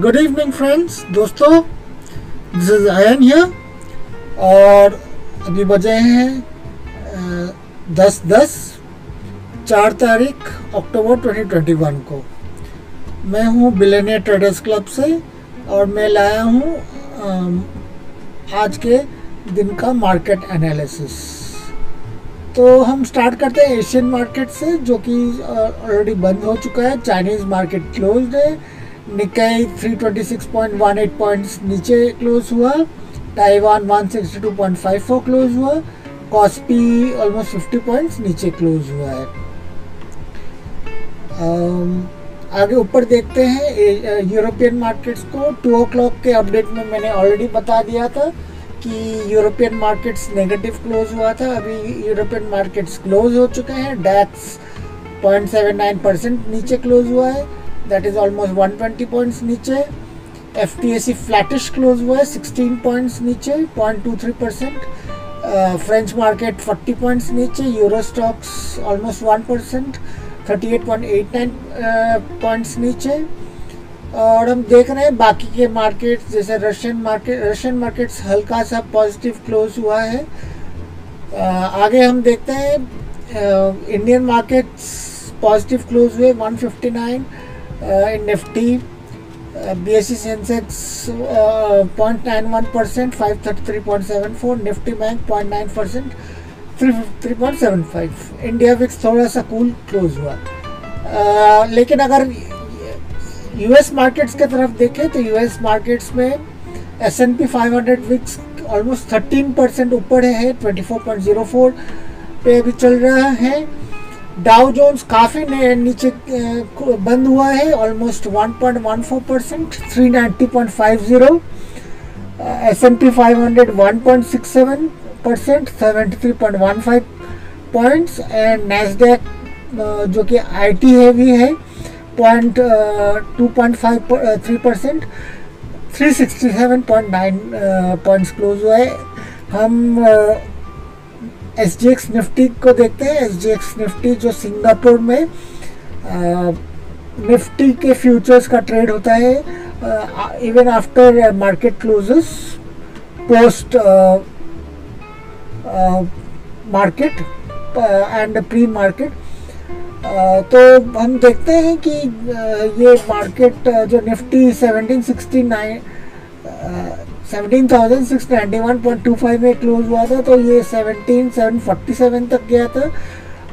Good evening friends दोस्तों this is Ayan here और अभी बजे हैं दस दस, चार तारीख अक्टूबर 2021 को। मैं हूँ बिलेनियर ट्रेडर्स क्लब से, और मैं लाया हूँ आज के दिन का मार्केट एनालिसिस तो हम स्टार्ट करते हैं एशियन मार्केट से, जो कि ऑलरेडी बंद हो चुका है। चाइनीज़ मार्केट क्लोज्ड है। निकाई 326.18 पॉइंट्स नीचे क्लोज हुआ। ताइवान 162.54 क्लोज हुआ। कॉस्पी ऑलमोस्ट 50 पॉइंट्स नीचे क्लोज हुआ है। आगे ऊपर देखते हैं यूरोपियन मार्केट्स को। टू ओ के अपडेट में मैंने ऑलरेडी बता दिया था कि यूरोपियन मार्केट्स नेगेटिव क्लोज हुआ था। अभी यूरोपियन मार्केट्स क्लोज हो चुके हैं। डैक्स 0.79 परसेंट नीचे क्लोज हुआ है। दैट इज़ ऑलमोस्ट 120 पॉइंट्स नीचे. F T S C flattish close हुआ है 16 पॉइंट्स नीचे 0.23 परसेंट फ्रेंच मार्केट 40 पॉइंट्स नीचे euro stocks almost one percent 38.89 points नीचे. और हम देख रहे हैं बाकी के मार्केट्स जैसे रशियन मार्केट रशियन मार्केट्स हल्का सा पॉजिटिव क्लोज हुआ है. अ, आगे हम देखते हैं इंडियन मार्केट्स पॉजिटिव क्लोज हुए 159 in Nifty B S C Sensex point nine one percent five thirty three point seven four Nifty bank point nine percent three three point seven five India VIX थोड़ा सा cool close हुआ। अ, लेकिन अगर US markets की तरफ़ देखें तो US markets में S N P five hundred VIX almost thirteen percent ऊपर है twenty four point zero four पे अभी चल रहा है। डाउ जोन्स काफ़ी नीचे बंद हुआ है almost one point one four percent three ninety point five zero S M P five hundred one point six seven percent seventy three point one five points and Nasdaq जो कि I T है heavy है point two point five three percent three sixty seven point nine points close हुआ है। हम S G X Nifty को देखते हैं। एस जी एक्स निफ्टी जो सिंगापुर में निफ्टी के फ्यूचर्स का ट्रेड होता है even after market closes post market and pre market तो हम देखते हैं कि ये मार्केट जो निफ्टी 1769 17,691.25 में क्लोज हुआ था तो ये 17,747 तक गया था।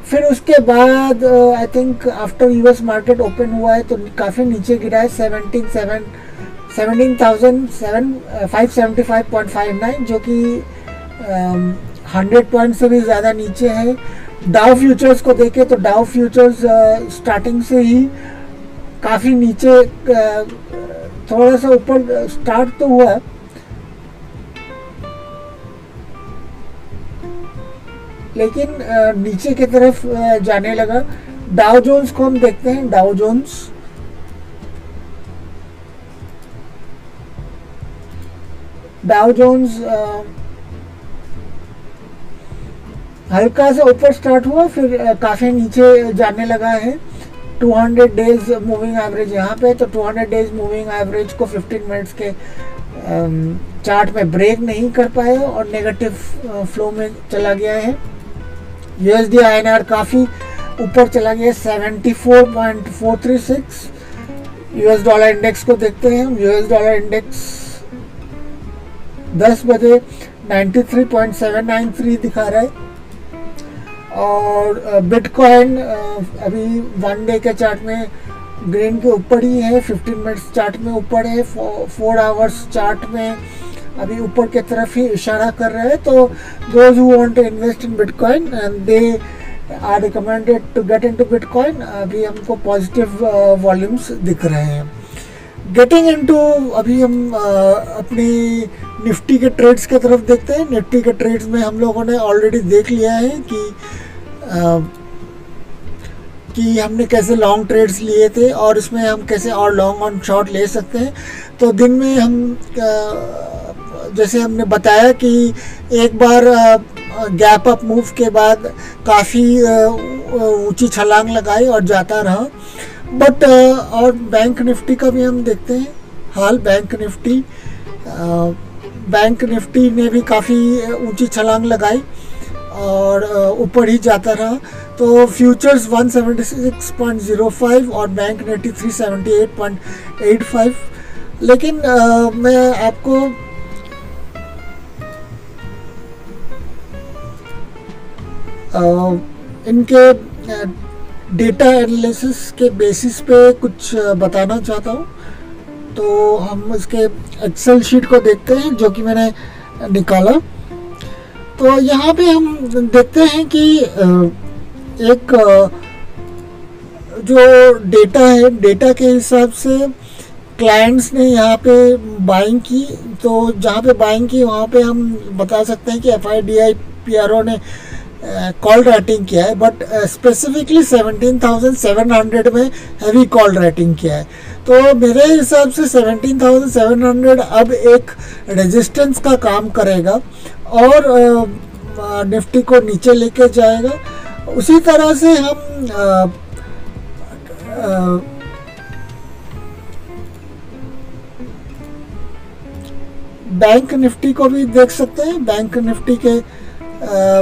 फिर उसके बाद I think after US market open हुआ है तो काफ़ी नीचे गिरा है 17,7 17,575.59 जो कि हंड्रेड पॉइंट से भी ज़्यादा नीचे है। डाउ फ्यूचर्स को देखें तो डाउ फ्यूचर्स स्टार्टिंग से ही काफ़ी नीचे अ, थोड़ा सा ऊपर स्टार्ट तो हुआ। है लेकिन नीचे की तरफ़ जाने लगा। डाउ जोन्स को हम देखते हैं। डाउ जोन्स डाउ जोन्स हल्का सा ऊपर स्टार्ट हुआ, फिर काफ़ी नीचे जाने लगा है। 200 डेज़ मूविंग एवरेज यहाँ पे तो 200 डेज़ मूविंग एवरेज को 15 मिनट्स के चार्ट में ब्रेक नहीं कर पाए और नेगेटिव फ्लो में चला गया है। यूएसडी आईएनआर काफ़ी ऊपर चला गया 74.436 यूएस डॉलर इंडेक्स को देखते हैं यूएस डॉलर इंडेक्स 10 बजे 93.793 दिखा रहा है। और बिटकॉइन अभी वन डे के चार्ट में ग्रीन के ऊपर ही है 15 मिनट्स चार्ट में ऊपर है फोर आवर्स चार्ट में अभी ऊपर की तरफ़ ही इशारा कर रहे हैं। तो those who want to invest in bitcoin and they are recommended to get into bitcoin अभी हमको पॉजिटिव वॉल्यूम्स दिख रहे हैं। गेटिंग इनटू अभी हम अपनी निफ्टी के ट्रेड्स की तरफ़ देखते हैं। निफ्टी के ट्रेड्स में हम लोगों ने ऑलरेडी देख लिया है कि कि हमने कैसे लॉन्ग ट्रेड्स लिए थे और इसमें हम कैसे और लॉन्ग ऑन शॉर्ट ले सकते हैं। तो दिन में हम जैसे हमने बताया कि एक बार गैप अप मूव के बाद काफ़ी ऊँची छलांग लगाई और जाता रहा। बट और बैंक निफ्टी का भी हम देखते हैं। हाल बैंक निफ्टी बैंक निफ्टी ने भी काफ़ी ऊँची छलांग लगाई। और ऊपर ही जाता रहा। तो फ्यूचर्स 176.05 और बैंक निफ्टी 378.85 लेकिन आ, मैं आपको आ, इनके डेटा एनालिसिस के बेसिस पे कुछ बताना चाहता हूँ। तो हम इसके एक्सेल शीट को देखते हैं जो कि मैंने निकाला। तो यहाँ पे हम देखते हैं कि एक जो डेटा है डेटा के हिसाब से क्लाइंट्स ने यहाँ पे बाइंग की। तो जहाँ पे बाइंग की, वहाँ पे हम बता सकते हैं कि F I D I P R O ने कॉल राइटिंग किया है। But specifically seventeen thousand seven hundred में हैवी कॉल राइटिंग किया है। तो मेरे हिसाब से सेवनटीन थाउज़ेंड सेवन हंड्रेड अब एक रेजिस्टेंस का काम करेगा। और निफ्टी को नीचे लेके जाएगा। उसी तरह से हम बैंक निफ्टी को भी देख सकते हैं। बैंक निफ्टी के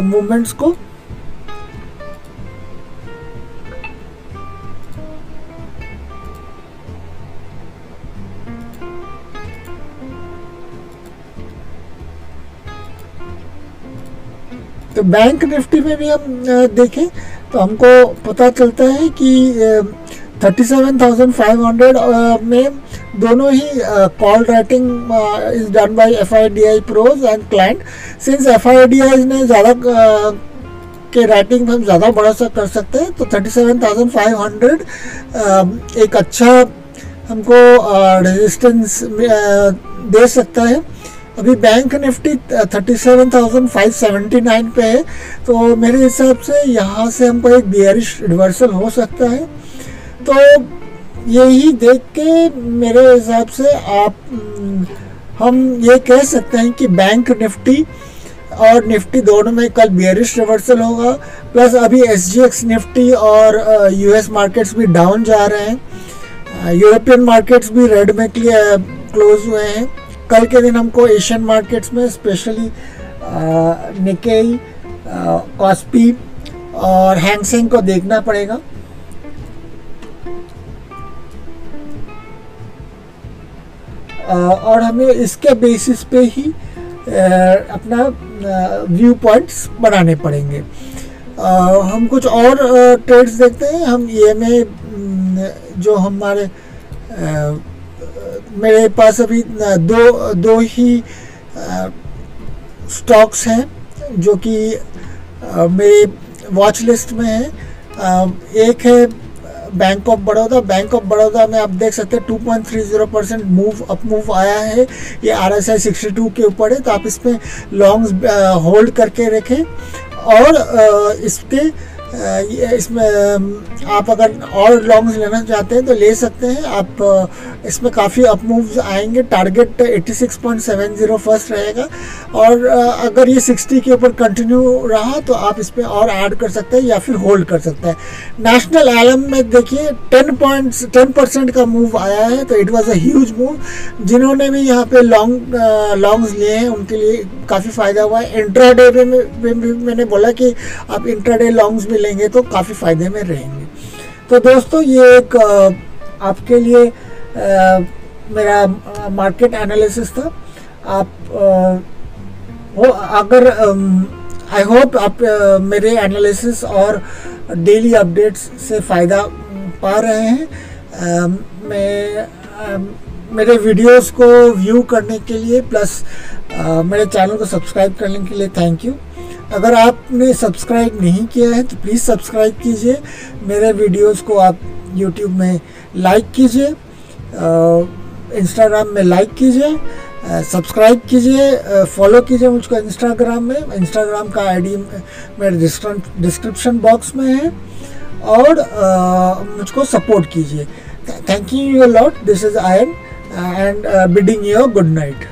मूवमेंट्स को। बैंक निफ्टी में भी हम देखें तो हमको पता चलता है कि 37,500 में दोनों ही call writing is done by F I D I pros and client since F I D I ने ज़्यादा के राइटिंग हम ज़्यादा बड़ा सा कर सकते हैं तो 37,500 एक अच्छा हमको रेजिस्टेंस दे सकता है। अभी बैंक निफ्टी 37,579 पे है। तो मेरे हिसाब से यहाँ से हमको एक बियरिश रिवर्सल हो सकता है। तो यही देख के मेरे हिसाब से आप हम ये कह सकते हैं कि बैंक निफ्टी और निफ्टी दोनों में कल बियरिश रिवर्सल होगा। प्लस अभी एस जी एक्स निफ्टी और यूएस मार्केट्स भी डाउन जा रहे हैं। यूरोपियन मार्केट्स भी रेड में क्लोज हुए हैं। कल के दिन हमको एशियन मार्केट्स में स्पेशली निकेई कॉस्पी और हैंगसेंग को देखना पड़ेगा। और हमें इसके बेसिस पे ही अपना व्यू पॉइंट्स बनाने पड़ेंगे। हम कुछ और ट्रेड्स देखते हैं। हम ई जो हमारे मेरे पास अभी दो दो ही स्टॉक्स हैं, जो कि मेरे वॉच लिस्ट में है। एक है bank of Baroda bank of Baroda में आप देख सकते हैं 2.30 परसेंट मूव अप मूव आया है। ये R S I sixty two के ऊपर है तो आप इसमें लॉन्ग्स होल्ड करके रखें। और इसके इसमें आप अगर और लॉन्ग्स लेना चाहते हैं तो ले सकते हैं। आप इसमें काफ़ी अप मूव्स आएँगे। टारगेट 86.70 फ़र्स्ट रहेगा। और अगर ये 60 के ऊपर कंटिन्यू रहा तो आप इसमें और ऐड कर सकते हैं या फिर होल्ड कर सकते हैं। नेशनल एलम में देखिए 10 पॉइंट्स 10 परसेंट का मूव आया है। तो it was a huge move जिन्होंने भी यहाँ पे लॉन्ग लॉन्ग्स लिए हैं उनके लिए काफ़ी फ़ायदा हुआ है। इंट्राडे में, में मैंने बोला कि आप इंट्राडे लॉन्ग्स भी लेंगे तो काफ़ी फ़ायदे में रहेंगे। तो दोस्तों, ये एक आपके लिए मेरा मार्केट एनालिसिस था। आप वो अगर आई होप आप मेरे एनालिसिस और डेली अपडेट्स से फ़ायदा पा रहे हैं। मैं मेरे वीडियोस को व्यू करने के लिए प्लस मेरे चैनल को सब्सक्राइब करने के लिए थैंक यू अगर आपने सब्सक्राइब नहीं किया है तो प्लीज़ सब्सक्राइब कीजिए। मेरे वीडियोस को आप यूट्यूब में लाइक कीजिए इंस्टाग्राम में लाइक कीजिए सब्सक्राइब कीजिए फॉलो कीजिए मुझको इंस्टाग्राम में। इंस्टाग्राम का आईडी मेरे डिस्क्रिप्शन बॉक्स में है और मुझको सपोर्ट कीजिए। Thank you your lot this is Ayan and bidding your good night